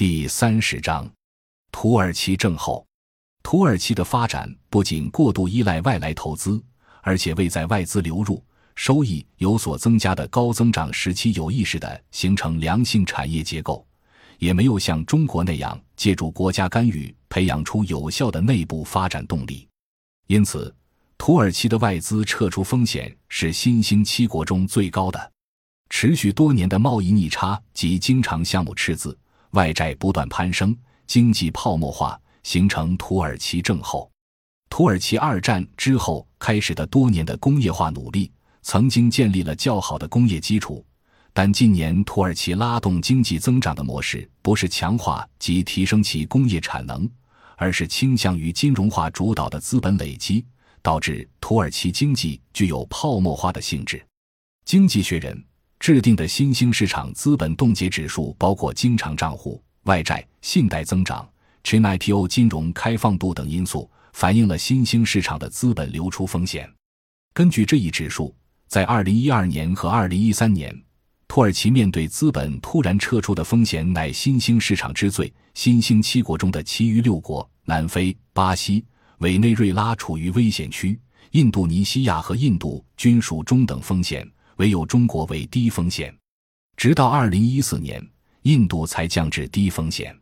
第三十章，土耳其症候。土耳其的发展不仅过度依赖外来投资，而且未在外资流入、收益有所增加的高增长时期有意识地形成良性产业结构，也没有像中国那样借助国家干预培养出有效的内部发展动力。因此，土耳其的外资撤出风险是新兴七国中最高的。持续多年的贸易逆差及经常项目赤字、外债不断攀升、经济泡沫化。形成土耳其症候。土耳其二战之后开始的多年的工业化努力，曾经建立了较好的工业基础。但近年土耳其拉动经济增长的模式，不是强化及提升其工业产能，而是倾向于金融化主导的资本累积，导致土耳其经济具有泡沫化的性质。经济学人制定的新兴市场资本冻结指数，包括经常账户、外债、信贷增长。ChinIPO 金融开放度等因素反映了新兴市场的资本流出风险。根据这一指数，在2012年和2013年，土耳其面对资本突然撤出的风险乃新兴市场之最。新兴七国中的其余六国——南非、巴西、委内瑞拉处于危险区，印度尼西亚和印度均属中等风险，唯有中国为低风险。直到2014年，印度才降至低风险。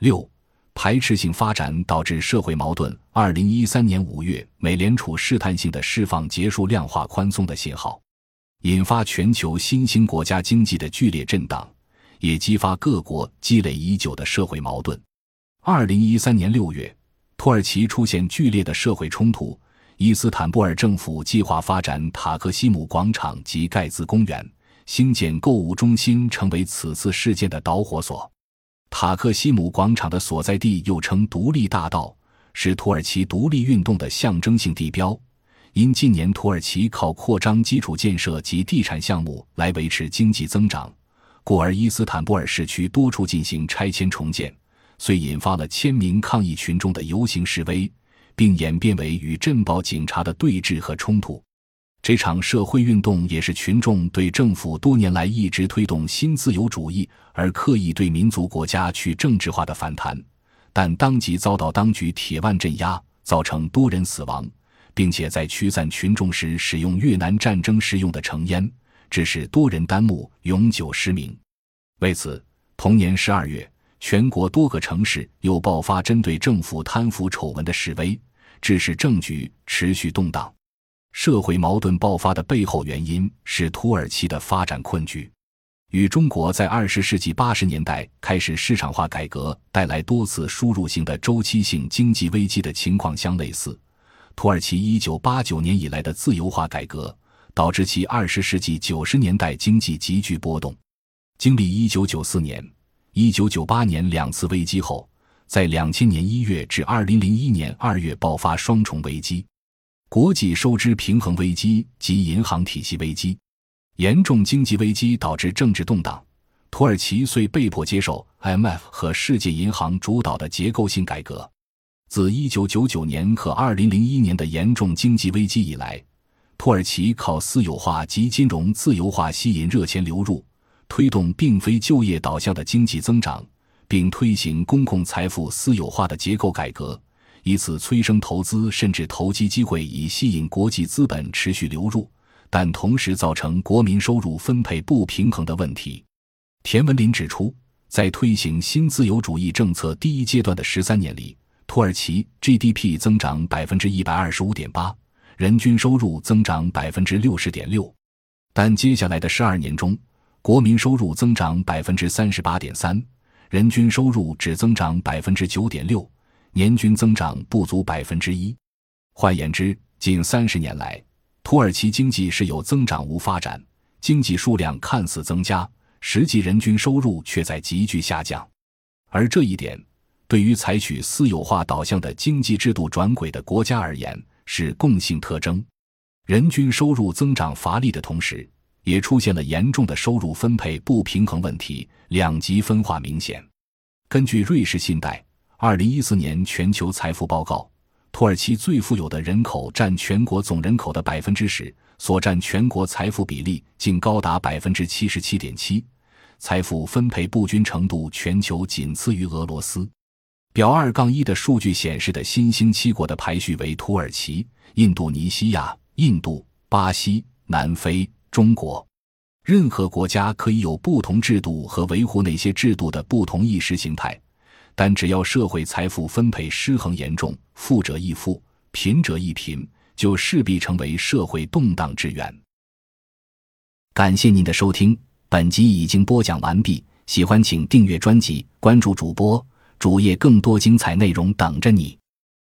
六。排斥性发展导致社会矛盾。二零一三年五月，美联储试探性的释放结束量化宽松的信号，引发全球新兴国家经济的剧烈震荡，也激发各国积累已久的社会矛盾。二零一三年六月，土耳其出现剧烈的社会冲突，伊斯坦布尔政府计划发展塔克西姆广场及盖兹公园，兴建购物中心，成为此次事件的导火索。塔克西姆广场的所在地又称独立大道，是土耳其独立运动的象征性地标。因近年土耳其靠扩张基础建设及地产项目来维持经济增长，故而伊斯坦布尔市区多处进行拆迁重建，遂引发了千名抗议群众的游行示威，并演变为与镇暴警察的对峙和冲突。这场社会运动也是群众对政府多年来一直推动新自由主义而刻意对民族国家去政治化的反弹，但当即遭到当局铁腕镇压，造成多人死亡，并且在驱散群众时使用越南战争时用的成烟，致使多人单目永久失明。为此，同年十二月，全国多个城市又爆发针对政府贪腐丑闻的示威，致使政局持续动荡。社会矛盾爆发的背后原因是土耳其的发展困局，与中国在二十世纪八十年代开始市场化改革带来多次输入性的周期性经济危机的情况相类似。土耳其一九八九年以来的自由化改革导致其二十世纪九十年代经济急剧波动。经历一九九四年、一九九八年两次危机后，在两千年一月至二零零一年二月爆发双重危机。国际收支平衡危机及银行体系危机，严重经济危机导致政治动荡，土耳其遂被迫接受 IMF 和世界银行主导的结构性改革。自1999年和2001年的严重经济危机以来，土耳其靠私有化及金融自由化吸引热钱流入，推动并非就业导向的经济增长，并推行公共财富私有化的结构改革。以此催生投资，甚至投机机会，以吸引国际资本持续流入，但同时造成国民收入分配不平衡的问题。田文林指出，在推行新自由主义政策第一阶段的十三年里，土耳其 GDP 增长百分之一百二十五点八，人均收入增长百分之六十点六，但接下来的十二年中，国民收入增长百分之三十八点三，人均收入只增长百分之九点六。年均增长不足百分之一，换言之，近三十年来，土耳其经济是有增长无发展，经济数量看似增加，实际人均收入却在急剧下降。而这一点，对于采取私有化导向的经济制度转轨的国家而言是共性特征。人均收入增长乏力的同时，也出现了严重的收入分配不平衡问题，两极分化明显。根据瑞士信贷。二零一四年全球财富报告，土耳其最富有的人口占全国总人口的百分之十，所占全国财富比例竟高达百分之七十七点七。财富分配不均程度全球仅次于俄罗斯。表二杠一的数据显示的新兴七国的排序为：土耳其、印度尼西亚、印度、巴西、南非、中国。任何国家可以有不同制度和维护那些制度的不同意识形态，但只要社会财富分配失衡严重，富者亦富，贫者亦贫，就势必成为社会动荡之源。感谢您的收听，本集已经播讲完毕。喜欢请订阅专辑，关注主播主页，更多精彩内容等着你。